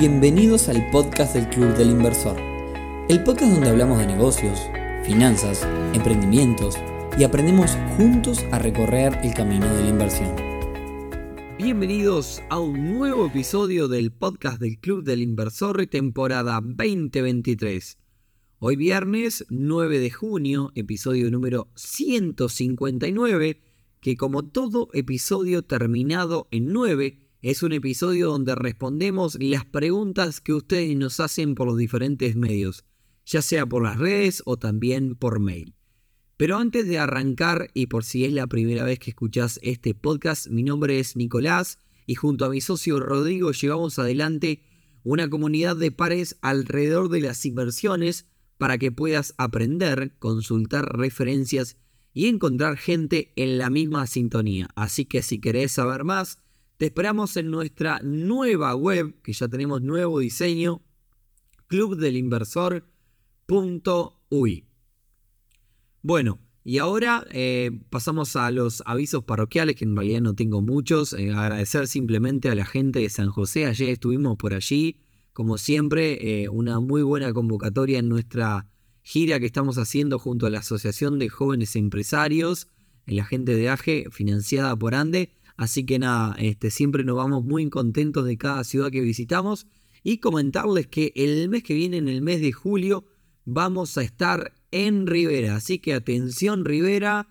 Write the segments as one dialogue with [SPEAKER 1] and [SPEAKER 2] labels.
[SPEAKER 1] Bienvenidos al podcast del Club del Inversor, el podcast donde hablamos de negocios, finanzas, emprendimientos y aprendemos juntos a recorrer el camino de la inversión.
[SPEAKER 2] Bienvenidos a un nuevo episodio del podcast del Club del Inversor temporada 2023. Hoy viernes 9 de junio, episodio número 159, que como todo episodio terminado en 9, es un episodio donde respondemos las preguntas que ustedes nos hacen por los diferentes medios, ya sea por las redes o también por mail. Pero antes de arrancar, y por si es la primera vez que escuchás este podcast, mi nombre es Nicolás y junto a mi socio Rodrigo llevamos adelante una comunidad de pares alrededor de las inversiones para que puedas aprender, consultar referencias y encontrar gente en la misma sintonía. Así que si querés saber más, te esperamos en nuestra nueva web, que ya tenemos nuevo diseño, clubdelinversor.ui. Bueno, y ahora eh, pasamos a los avisos parroquiales, que en realidad no tengo muchos. Eh, agradecer simplemente a la gente de San José. Ayer estuvimos por allí. Como siempre, eh, una muy buena convocatoria en nuestra gira que estamos haciendo junto a la Asociación de Jóvenes Empresarios, la gente de AGE, financiada por ANDE. Así que nada, este, siempre nos vamos muy contentos de cada ciudad que visitamos y comentarles que el mes que viene, en el mes de julio, vamos a estar en Rivera. Así que atención Rivera,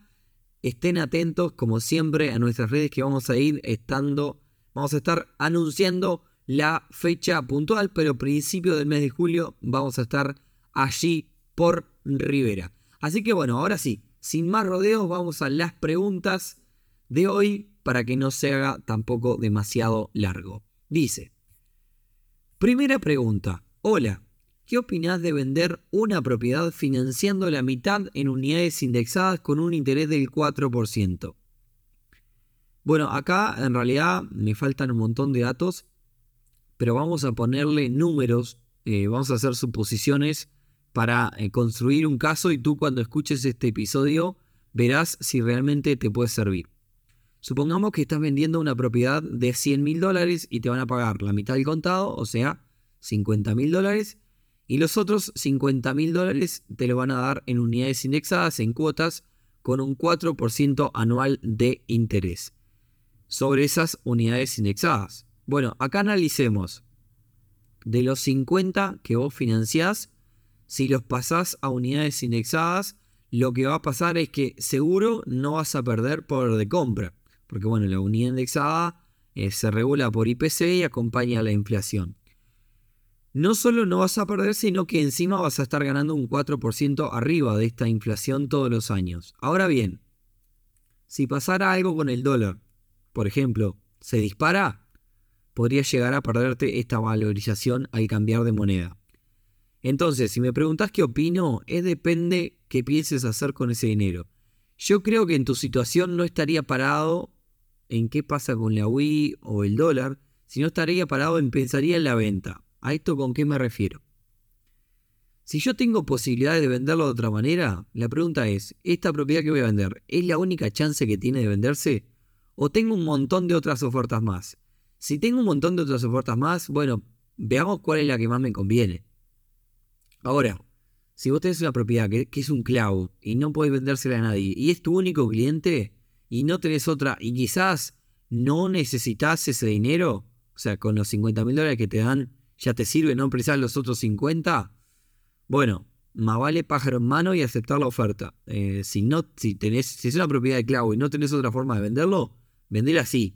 [SPEAKER 2] estén atentos como siempre a nuestras redes que vamos a ir estando, vamos a estar anunciando la fecha puntual, pero principio del mes de julio vamos a estar allí por Rivera. Así que bueno, ahora sí, sin más rodeos, vamos a las preguntas de hoy para que no se haga tampoco demasiado largo. Dice, primera pregunta, hola, ¿qué opinás de vender una propiedad financiando la mitad en unidades indexadas con un interés del 4%? Bueno, acá en realidad me faltan un montón de datos, pero vamos a ponerle números, eh, vamos a hacer suposiciones para eh, construir un caso y tú cuando escuches este episodio verás si realmente te puede servir. Supongamos que estás vendiendo una propiedad de 100 mil dólares y te van a pagar la mitad del contado, o sea, 50 mil dólares, y los otros 50 mil dólares te lo van a dar en unidades indexadas, en cuotas, con un 4% anual de interés sobre esas unidades indexadas. Bueno, acá analicemos de los 50 que vos financiás, si los pasás a unidades indexadas, lo que va a pasar es que seguro no vas a perder poder de compra porque bueno, la unidad indexada eh, se regula por IPC y acompaña a la inflación. No solo no vas a perder, sino que encima vas a estar ganando un 4% arriba de esta inflación todos los años. Ahora bien, si pasara algo con el dólar, por ejemplo, se dispara, podría llegar a perderte esta valorización al cambiar de moneda. Entonces, si me preguntas qué opino, es depende qué pienses hacer con ese dinero. Yo creo que en tu situación no estaría parado en qué pasa con la Wii o el dólar, si no estaría parado en pensaría en la venta. ¿A esto con qué me refiero? Si yo tengo posibilidad de venderlo de otra manera, la pregunta es, ¿esta propiedad que voy a vender es la única chance que tiene de venderse? ¿O tengo un montón de otras ofertas más? Si tengo un montón de otras ofertas más, bueno, veamos cuál es la que más me conviene. Ahora, si vos tenés una propiedad que, que es un clavo y no podés vendérsela a nadie y es tu único cliente, y no tenés otra, y quizás no necesitas ese dinero, o sea, con los 50 mil dólares que te dan, ya te sirve, no precisas los otros 50, bueno, más vale pájaro en mano y aceptar la oferta. Eh, si no, si tenés, si es una propiedad de clavo y no tenés otra forma de venderlo, vendela así.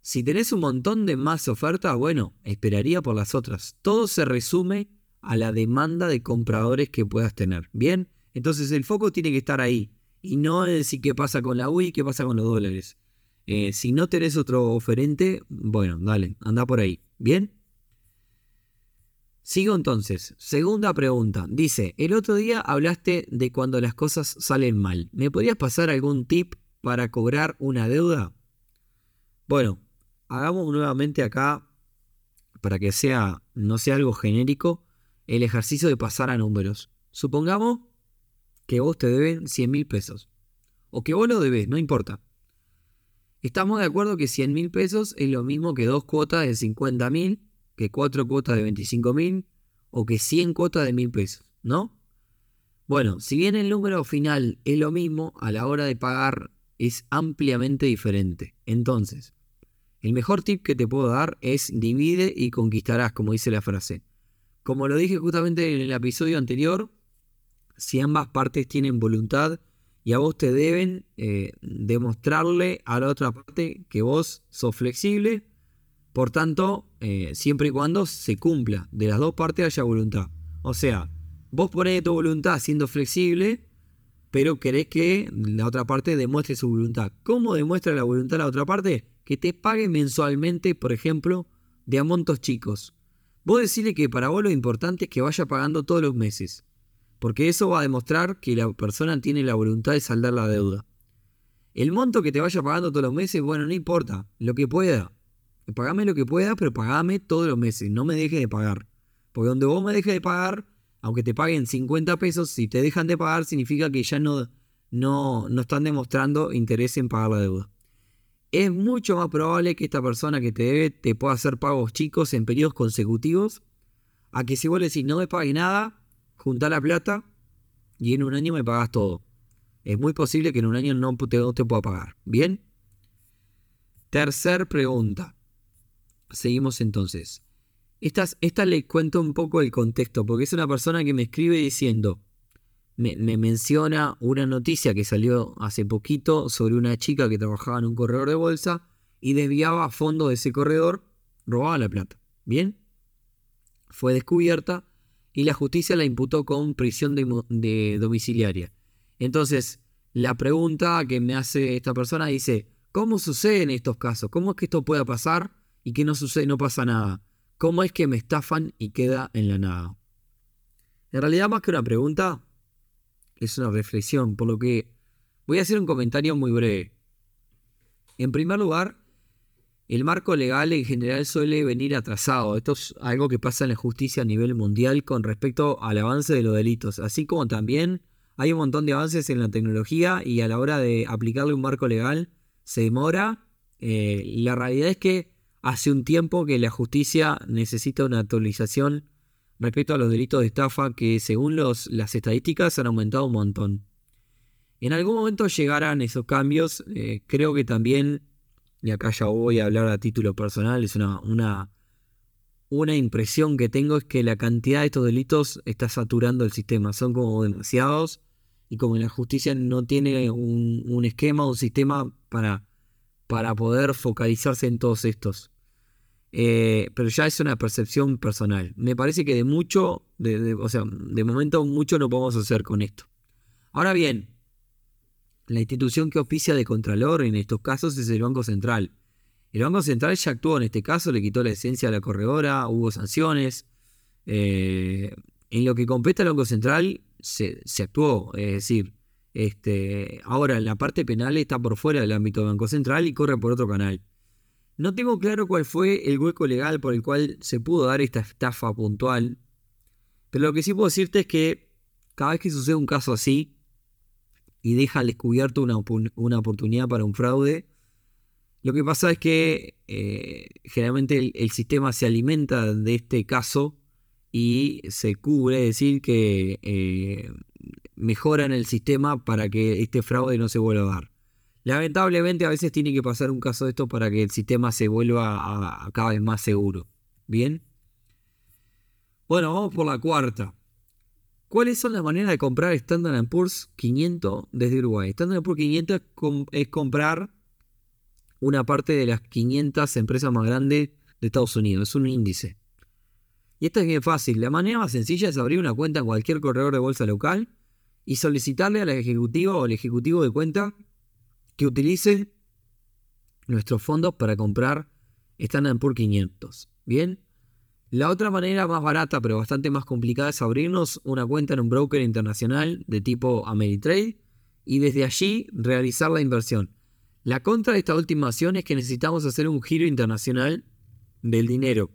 [SPEAKER 2] Si tenés un montón de más ofertas, bueno, esperaría por las otras. Todo se resume a la demanda de compradores que puedas tener. Bien, entonces el foco tiene que estar ahí y no decir qué pasa con la Wii, qué pasa con los dólares. Eh, si no tenés otro oferente, bueno, dale, anda por ahí. ¿Bien? Sigo entonces. Segunda pregunta. Dice, el otro día hablaste de cuando las cosas salen mal. ¿Me podrías pasar algún tip para cobrar una deuda? Bueno, hagamos nuevamente acá, para que sea, no sea algo genérico, el ejercicio de pasar a números. Supongamos que vos te deben 100 mil pesos. O que vos lo debes, no importa. Estamos de acuerdo que 100 mil pesos es lo mismo que dos cuotas de 50 mil que cuatro cuotas de 25 mil o que 100 cuotas de mil pesos, ¿no? Bueno, si bien el número final es lo mismo, a la hora de pagar es ampliamente diferente. Entonces, el mejor tip que te puedo dar es divide y conquistarás, como dice la frase. Como lo dije justamente en el episodio anterior, si ambas partes tienen voluntad y a vos te deben eh, demostrarle a la otra parte que vos sos flexible, por tanto, eh, siempre y cuando se cumpla, de las dos partes haya voluntad. O sea, Vos ponés tu voluntad siendo flexible, pero querés que la otra parte demuestre su voluntad. ¿Cómo demuestra la voluntad la otra parte? Que te pague mensualmente, por ejemplo, de a montos chicos. Vos decirle que para vos lo importante es que vaya pagando todos los meses. Porque eso va a demostrar que la persona tiene la voluntad de saldar la deuda. El monto que te vaya pagando todos los meses, bueno, no importa, lo que pueda. Pagame lo que pueda, pero pagame todos los meses, no me dejes de pagar. Porque donde vos me dejes de pagar, aunque te paguen 50 pesos, si te dejan de pagar significa que ya no, no, no están demostrando interés en pagar la deuda. Es mucho más probable que esta persona que te debe te pueda hacer pagos chicos en periodos consecutivos a que si vos le decís no me pague nada, junta la plata y en un año me pagas todo. Es muy posible que en un año no te, no te pueda pagar. ¿Bien? Tercer pregunta. Seguimos entonces. Esta, le cuento un poco el contexto, porque es una persona que me escribe diciendo, me, menciona una noticia que salió hace poquito sobre una chica que trabajaba en un corredor de bolsa y desviaba a fondo de ese corredor, robaba la plata. ¿Bien? Fue descubierta y la justicia la imputó con prisión de, domiciliaria. Entonces, la pregunta que me hace esta persona dice, ¿cómo sucede en estos casos? ¿Cómo es que esto pueda pasar y que no sucede, no pasa nada? ¿Cómo es que me estafan y queda en la nada? En realidad, más que una pregunta, es una reflexión, por lo que voy a hacer un comentario muy breve. En primer lugar, el marco legal en general suele venir atrasado. Esto es algo que pasa en la justicia a nivel mundial con respecto al avance de los delitos, así como también hay un montón de avances en la tecnología y a la hora de aplicarle un marco legal se demora. Eh, la realidad es que hace un tiempo que la justicia necesita una actualización respecto a los delitos de estafa que según las estadísticas han aumentado un montón. En algún momento llegarán esos cambios, eh, creo que también, y acá ya voy a hablar a título personal, es una, una, una impresión que tengo es que la cantidad de estos delitos está saturando el sistema, son como demasiados y como la justicia no tiene un, un esquema, un sistema para para poder focalizarse en todos estos. Eh, pero ya es una percepción personal. Me parece que de mucho, de, o sea, de momento mucho no podemos hacer con esto. Ahora bien, la institución que oficia de Contralor en estos casos es el Banco Central. El Banco Central ya actuó en este caso, le quitó la esencia a la corredora, hubo sanciones. Eh, en lo que compete al Banco Central se, actuó, es decir, este, ahora, la parte penal está por fuera del ámbito del Banco Central y corre por otro canal. No tengo claro cuál fue el hueco legal por el cual se pudo dar esta estafa puntual, pero lo que sí puedo decirte es que cada vez que sucede un caso así y deja al descubierto una, oportunidad para un fraude, lo que pasa es que eh, generalmente el, sistema se alimenta de este caso y se cubre, es decir, que eh, mejoran el sistema para que este fraude no se vuelva a dar. Lamentablemente a veces tiene que pasar un caso de esto para que el sistema se vuelva a, cada vez más seguro. ¿Bien? Bueno, vamos por la cuarta. ¿Cuáles son las maneras de comprar Standard Poor's 500 desde Uruguay? Standard Poor's 500 es comprar una parte de las 500 empresas más grandes de Estados Unidos. Es un índice. Y esto es bien fácil. La manera más sencilla es abrir una cuenta en cualquier corredor de bolsa local y solicitarle al ejecutivo o al ejecutivo de cuenta que utilice nuestros fondos para comprar Standard Poor's 500. Bien. La otra manera más barata pero bastante más complicada es abrirnos una cuenta en un broker internacional de tipo Ameritrade y desde allí realizar la inversión. La contra de esta última acción es que necesitamos hacer un giro internacional del dinero.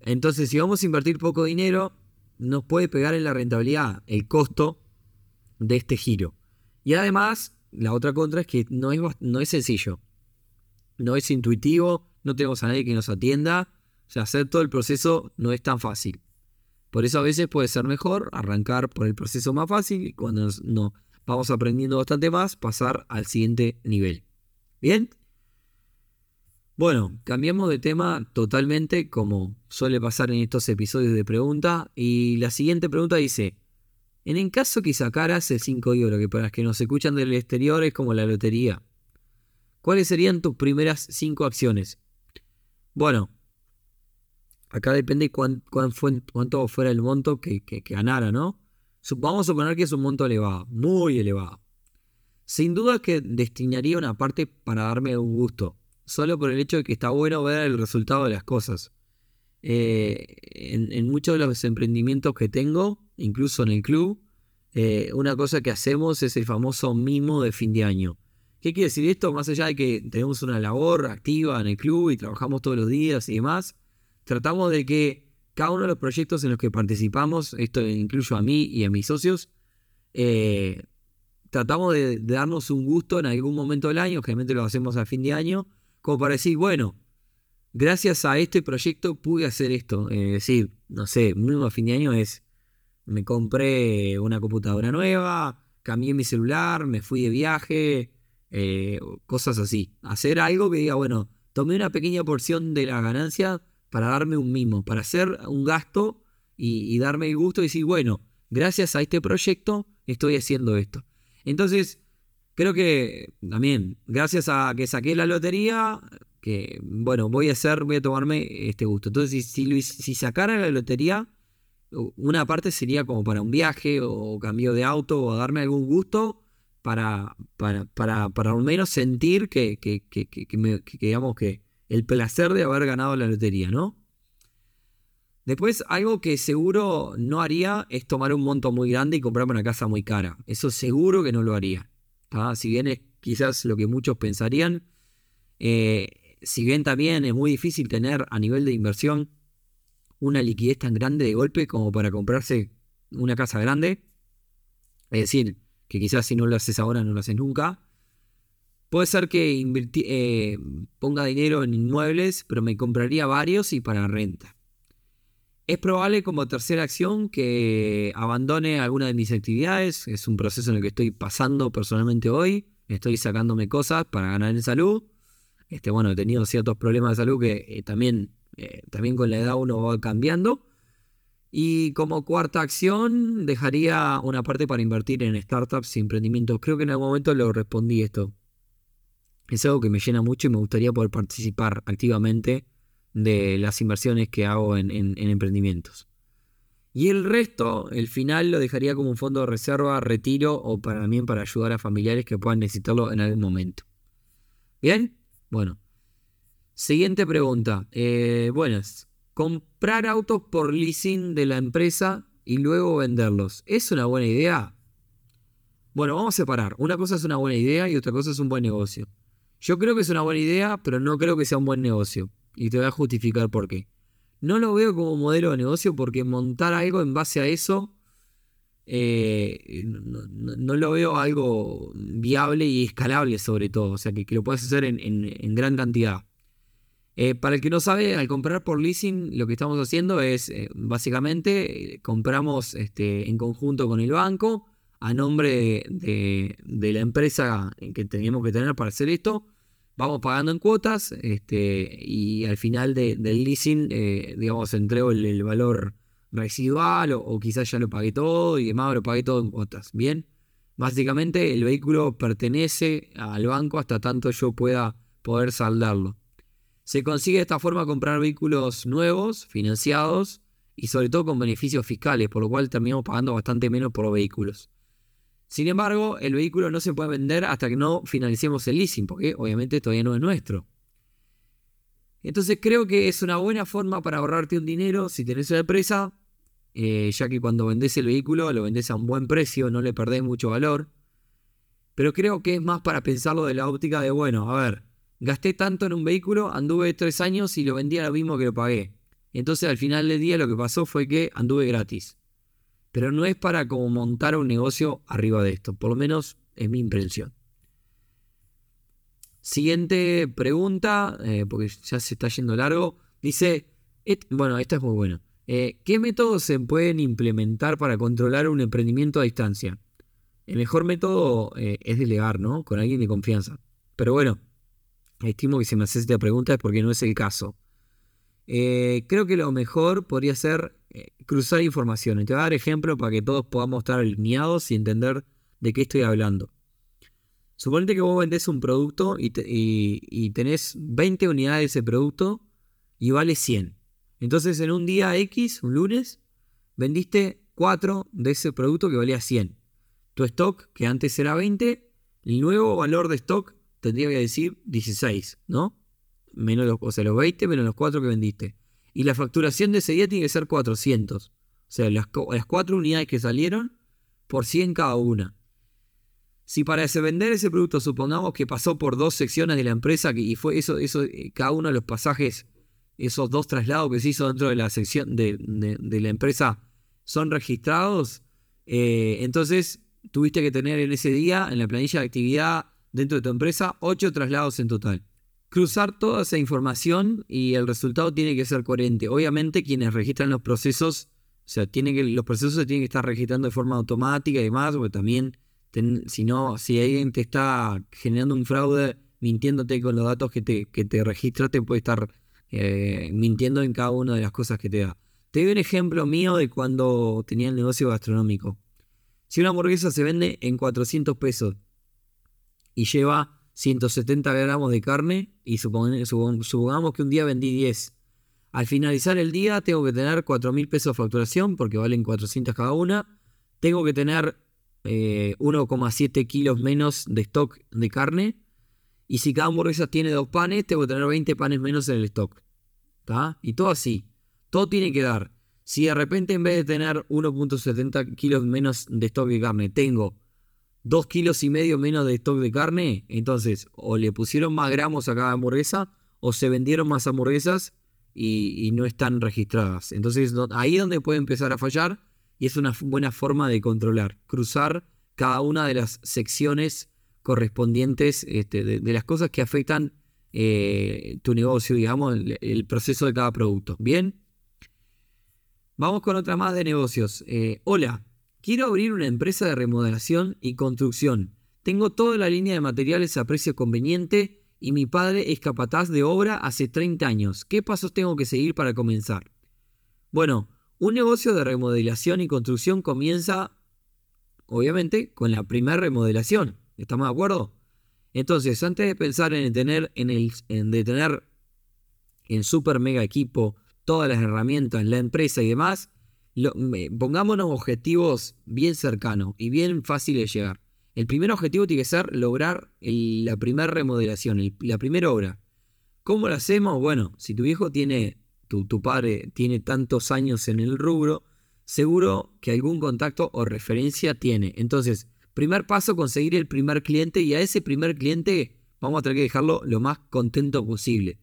[SPEAKER 2] Entonces, si vamos a invertir poco dinero, nos puede pegar en la rentabilidad el costo de este giro. Y además, la otra contra es que no es, no es sencillo. No es intuitivo, no tenemos a nadie que nos atienda. Sea, hacer todo el proceso no es tan fácil. Por eso a veces puede ser mejor arrancar por el proceso más fácil y cuando nos, vamos aprendiendo bastante más, pasar al siguiente nivel. ¿Bien? Bueno, cambiamos de tema totalmente como suele pasar en estos episodios de pregunta. Y la siguiente pregunta dice, en el caso que sacaras el 5 euro, que para los que nos escuchan del exterior es como la lotería, ¿cuáles serían tus primeras 5 acciones? Bueno, acá depende cuánto fuera el monto que, ganara, ¿no? Vamos a suponer que es un monto elevado, muy elevado. Sin duda que destinaría una parte para darme un gusto, solo por el hecho de que está bueno ver el resultado de las cosas. Eh, en, muchos de los emprendimientos que tengo, incluso en el club, eh, una cosa que hacemos es el famoso mimo de fin de año. ¿Qué quiere decir esto? Más allá de que tenemos una labor activa en el club y trabajamos todos los días y demás, tratamos de que cada uno de los proyectos en los que participamos, esto incluyo a mí y a mis socios, eh, tratamos de, darnos un gusto en algún momento del año, generalmente lo hacemos a fin de año, como para decir, bueno, gracias a este proyecto pude hacer esto. Es decir, no sé, mismo a fin de año es, me compré una computadora nueva, cambié mi celular, me fui de viaje, eh, cosas así. Hacer algo que diga, bueno, tomé una pequeña porción de la ganancia para darme un mimo, para hacer un gasto y, darme el gusto y decir, bueno, gracias a este proyecto estoy haciendo esto. Entonces, creo que también, gracias a que saqué la lotería, que bueno, voy a hacer, voy a tomarme este gusto. Entonces, si, si sacara la lotería, una parte sería como para un viaje o cambio de auto o darme algún gusto para, para, para, para al menos sentir que, que, que, que, digamos que el placer de haber ganado la lotería, ¿no? Después, algo que seguro no haría es tomar un monto muy grande y comprarme una casa muy cara. Eso seguro que no lo haría. Si bien es quizás lo que muchos pensarían, eh, si bien también es muy difícil tener a nivel de inversión una liquidez tan grande de golpe como para comprarse una casa grande, es decir, que quizás si no lo haces ahora no lo haces nunca. Puede ser que eh, ponga dinero en inmuebles, pero me compraría varios y para renta. Es probable como tercera acción que abandone alguna de mis actividades. Es un proceso en el que estoy pasando personalmente hoy. Estoy sacándome cosas para ganar en salud. Este, bueno, he tenido ciertos problemas de salud que eh, también, eh, también con la edad uno va cambiando. Y como cuarta acción, dejaría una parte para invertir en startups y emprendimientos. Creo que en algún momento lo respondí esto. Es algo que me llena mucho y me gustaría poder participar activamente de las inversiones que hago en, emprendimientos. Y el resto, el final, lo dejaría como un fondo de reserva, retiro o para también para ayudar a familiares que puedan necesitarlo en algún momento. ¿Bien? Bueno. Siguiente pregunta. Eh, buenas comprar autos por leasing de la empresa y luego venderlos. ¿Es una buena idea? Bueno, vamos a separar. Una cosa es una buena idea y otra cosa es un buen negocio. Yo creo que es una buena idea, pero no creo que sea un buen negocio. Y te voy a justificar por qué. No lo veo como modelo de negocio porque montar algo en base a eso eh, no, lo veo algo viable y escalable sobre todo. O sea, que, lo puedes hacer en gran cantidad. Eh, para el que no sabe, al comprar por leasing, lo que estamos haciendo es eh, básicamente compramos este, en conjunto con el banco a nombre de, la empresa que teníamos que tener para hacer esto. Vamos pagando en cuotas este, y al final del leasing, eh, digamos, entrego el, valor residual o, o, quizás ya lo pagué todo y demás, lo pagué todo en cuotas. Bien, básicamente el vehículo pertenece al banco hasta tanto yo pueda poder saldarlo. Se consigue de esta forma comprar vehículos nuevos, financiados y sobre todo con beneficios fiscales, por lo cual terminamos pagando bastante menos por los vehículos. Sin embargo, el vehículo no se puede vender hasta que no finalicemos el leasing, porque obviamente todavía no es nuestro. Entonces creo que es una buena forma para ahorrarte un dinero si tenés una empresa, eh, ya que cuando vendés el vehículo lo vendés a un buen precio, no le perdés mucho valor. Pero creo que es más para pensarlo de la óptica de, bueno, a ver, gasté tanto en un vehículo, anduve tres años y lo vendí a lo mismo que lo pagué. Entonces al final del día lo que pasó fue que anduve gratis. Pero no es para como montar un negocio arriba de esto, por lo menos es mi impresión. Siguiente pregunta, eh, porque ya se está yendo largo. Dice, bueno, esta es muy buena. Eh, ¿Qué métodos se pueden implementar para controlar un emprendimiento a distancia? El mejor método eh, es delegar, ¿no? Con alguien de confianza. Pero bueno, estimo que si me haces esta pregunta es porque no es el caso. Eh, creo que lo mejor podría ser cruzar información. Te voy a dar ejemplo para que todos podamos estar alineados y entender de qué estoy hablando. Suponete que vos vendés un producto y, y tenés 20 unidades de ese producto y vale 100. Entonces en un día X, un lunes, vendiste 4 de ese producto que valía 100. Tu stock, que antes era 20, el nuevo valor de stock tendría que decir 16, ¿no? Menos los, o sea, los 20 menos los 4 que vendiste. Y la facturación de ese día tiene que ser 400. O sea, las, las 4 unidades que salieron por 100 cada una. Si para vender ese producto supongamos que pasó por dos secciones de la empresa y fue eso, eso, eh, cada uno de los pasajes esos dos traslados que se hizo dentro de la sección de, la empresa son registrados, eh, entonces tuviste que tener en ese día, en la planilla de actividad dentro de tu empresa, ocho traslados en total. Cruzar toda esa información y el resultado tiene que ser coherente. Obviamente quienes registran los procesos, o sea, tiene que, los procesos se tienen que estar registrando de forma automática y demás, porque también, si no, si alguien te está generando un fraude, mintiéndote con los datos que te, que te registra, te puede estar eh, mintiendo en cada una de las cosas que te da. Te doy un ejemplo mío de cuando tenía el negocio gastronómico. Si una hamburguesa se vende en 400 pesos y lleva 170 gramos de carne y supongamos que un día vendí 10. Al finalizar el día tengo que tener 4 mil pesos de facturación porque valen 400 cada una. Tengo que tener 1,7 eh, kilos menos de stock de carne. Y si cada hamburguesa tiene dos panes, tengo que tener 20 panes menos en el stock. Y todo así. Todo tiene que dar. Si de repente en vez de tener 1.70 kilos menos de stock de carne, tengo 2 kilos y medio menos de stock de carne, entonces o le pusieron más gramos a cada hamburguesa o se vendieron más hamburguesas y, no están registradas. Entonces ahí es donde puede empezar a fallar y es una buena forma de controlar, cruzar cada una de las secciones correspondientes este, de las cosas que afectan eh, tu negocio, digamos, el, proceso de cada producto. Bien. Vamos con otra más de negocios. Eh, hola, quiero abrir una empresa de remodelación y construcción. Tengo toda la línea de materiales a precio conveniente y mi padre es capataz de obra hace 30 años. ¿Qué pasos tengo que seguir para comenzar? Bueno, un negocio de remodelación y construcción comienza, obviamente, con la primera remodelación. ¿Estamos de acuerdo? Entonces, antes de pensar en tener, en el, en tener en super mega equipo todas las herramientas, la empresa y demás, pongámonos objetivos bien cercanos y bien fáciles de llegar. El primer objetivo tiene que ser lograr la primera remodelación, la primera obra. ¿Cómo lo hacemos? Bueno, si tu viejo tiene, tu padre tiene tantos años en el rubro, seguro que algún contacto o referencia tiene. Entonces, Primer paso, conseguir el primer cliente y a ese primer cliente vamos a tener que dejarlo lo más contento posible.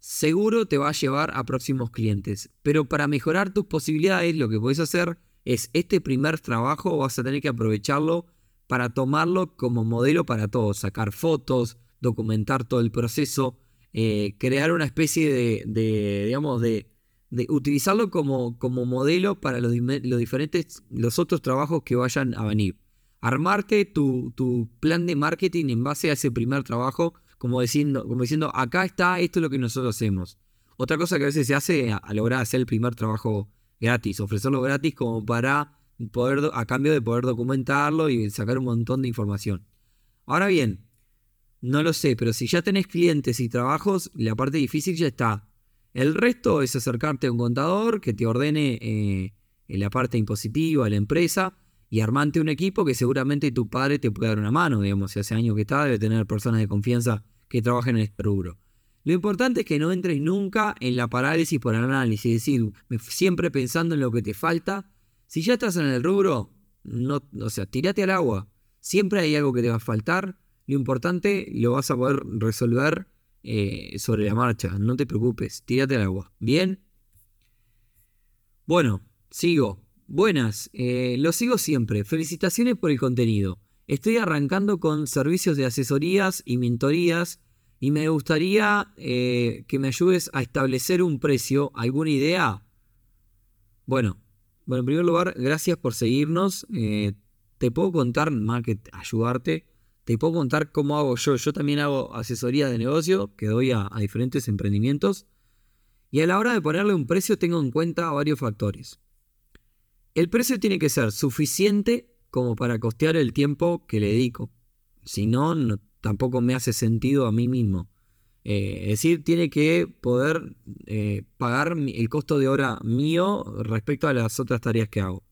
[SPEAKER 2] Seguro te va a llevar a próximos clientes, pero para mejorar tus posibilidades lo que puedes hacer es este primer trabajo vas a tener que aprovecharlo para tomarlo como modelo para todos, sacar fotos, documentar todo el proceso, eh, crear una especie de, digamos, de, utilizarlo como, como modelo para los, los diferentes, los otros trabajos que vayan a venir. Armarte tu, plan de marketing en base a ese primer trabajo, como diciendo, como diciendo, acá está, esto es lo que nosotros hacemos. Otra cosa que a veces se hace a, lograr hacer el primer trabajo gratis, ofrecerlo gratis como para poder, a cambio de poder documentarlo y sacar un montón de información. Ahora bien, no lo sé, pero si ya tenés clientes y trabajos, la parte difícil ya está. El resto es acercarte a un contador que te ordene eh, la parte impositiva, la empresa, y armante un equipo que seguramente tu padre te puede dar una mano, digamos, si hace años que está, debe tener personas de confianza que trabajen en este rubro. Lo importante es que no entres nunca en la parálisis por análisis, es decir, siempre pensando en lo que te falta. Si ya estás en el rubro, no, o sea, tírate al agua. Siempre hay algo que te va a faltar. Lo importante lo vas a poder resolver eh, sobre la marcha. No te preocupes, tírate al agua. ¿Bien? Bueno, sigo. Buenas, eh, lo sigo siempre. Felicitaciones por el contenido. Estoy arrancando con servicios de asesorías y mentorías Y me gustaría eh, que me ayudes a establecer un precio, alguna idea. Bueno, bueno, en primer lugar, gracias por seguirnos. Eh, te puedo contar, más que ayudarte, te puedo contar cómo hago yo. Yo también hago asesoría de negocio que doy a, a diferentes emprendimientos. Y a la hora de ponerle un precio tengo en cuenta varios factores. El precio tiene que ser suficiente como para costear el tiempo que le dedico. Si no, tampoco me hace sentido a mí mismo. Eh, es decir, tiene que poder eh, pagar el costo de hora mío respecto a las otras tareas que hago.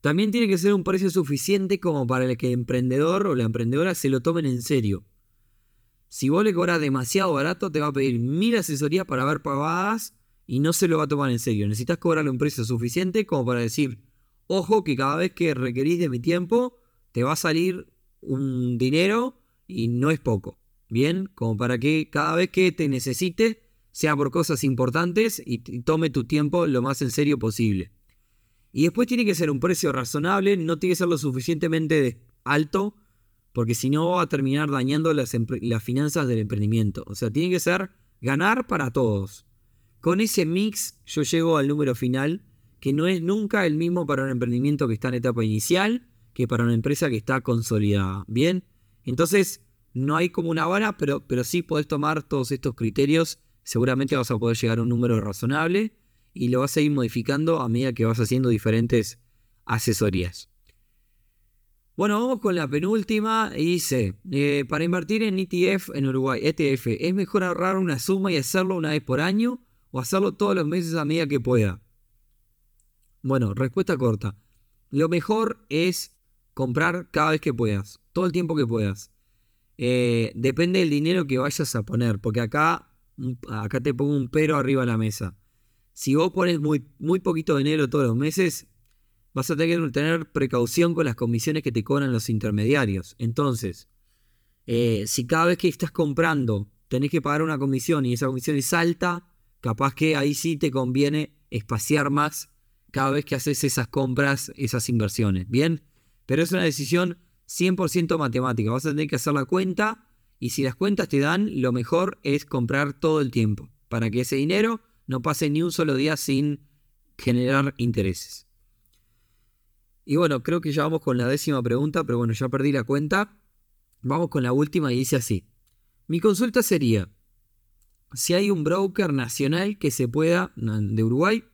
[SPEAKER 2] También tiene que ser un precio suficiente como para que el emprendedor o la emprendedora se lo tomen en serio. Si vos le cobras demasiado barato, te va a pedir mil asesorías para ver pagadas y no se lo va a tomar en serio. Necesitas cobrarle un precio suficiente como para decir, ojo que cada vez que requerís de mi tiempo, te va a salir un dinero y no es poco. Bien, como para que cada vez que te necesite sea por cosas importantes y tome tu tiempo lo más en serio posible. Y después tiene que ser un precio razonable, no tiene que ser lo suficientemente alto, porque si no va a terminar dañando las, las finanzas del emprendimiento. O sea, tiene que ser ganar para todos. Con ese mix yo llego al número final, que no es nunca el mismo para un emprendimiento que está en etapa inicial que para una empresa que está consolidada. Bien, entonces no hay como una vara, pero, pero sí podés tomar todos estos criterios. Seguramente vas a poder llegar a un número razonable y lo vas a ir modificando a medida que vas haciendo diferentes asesorías. Bueno, vamos con la penúltima. Y dice, eh, para invertir en ETF en Uruguay, ETF, ¿es mejor ahorrar una suma y hacerlo una vez por año? O hacerlo todos los meses a medida que pueda? Bueno, respuesta corta. Lo mejor es comprar cada vez que puedas, todo el tiempo que puedas. Eh, depende del dinero que vayas a poner, porque acá, acá te pongo un pero arriba de la mesa. Si vos pones muy, muy poquito dinero todos los meses, vas a tener que tener precaución con las comisiones que te cobran los intermediarios. Entonces, eh, si cada vez que estás comprando tenés que pagar una comisión y esa comisión es alta, capaz que ahí sí te conviene espaciar más cada vez que haces esas compras, esas inversiones. Bien, pero es una decisión 100% matemática. Vas a tener que hacer la cuenta y si las cuentas te dan, lo mejor es comprar todo el tiempo para que ese dinero no pase ni un solo día sin generar intereses. Y bueno, creo que ya vamos con la décima pregunta, pero bueno, ya perdí la cuenta. Vamos con la última y dice así. Mi consulta sería, si hay un broker nacional que se pueda, de Uruguay,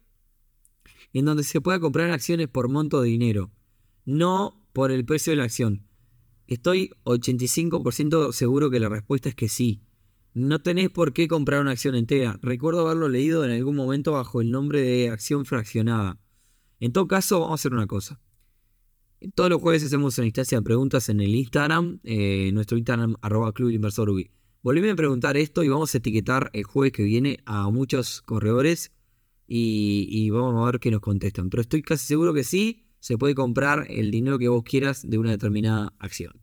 [SPEAKER 2] en donde se pueda comprar acciones por monto de dinero, no por el precio de la acción. Estoy 85% seguro que la respuesta es que sí. No tenés por qué comprar una acción entera. Recuerdo haberlo leído en algún momento bajo el nombre de acción fraccionada. En todo caso, vamos a hacer una cosa. Todos los jueves hacemos una instancia de preguntas en el Instagram, eh, nuestro Instagram arroba Club Inversor Volvíme a preguntar esto y vamos a etiquetar el jueves que viene a muchos corredores y, vamos a ver qué nos contestan. Pero estoy casi seguro que sí, se puede comprar el dinero que vos quieras de una determinada acción.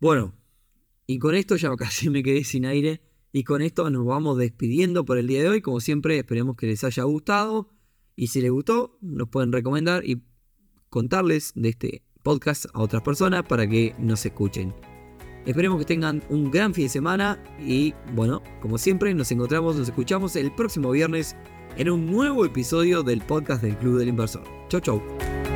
[SPEAKER 2] Bueno, y con esto ya casi me quedé sin aire. Y con esto nos vamos despidiendo por el día de hoy. Como siempre, esperemos que les haya gustado. Y si les gustó, nos pueden recomendar y contarles de este podcast a otras personas para que nos escuchen. Esperemos que tengan un gran fin de semana y bueno, como siempre nos encontramos, nos escuchamos el próximo viernes en un nuevo episodio del podcast del Club del Inversor. Chau chau.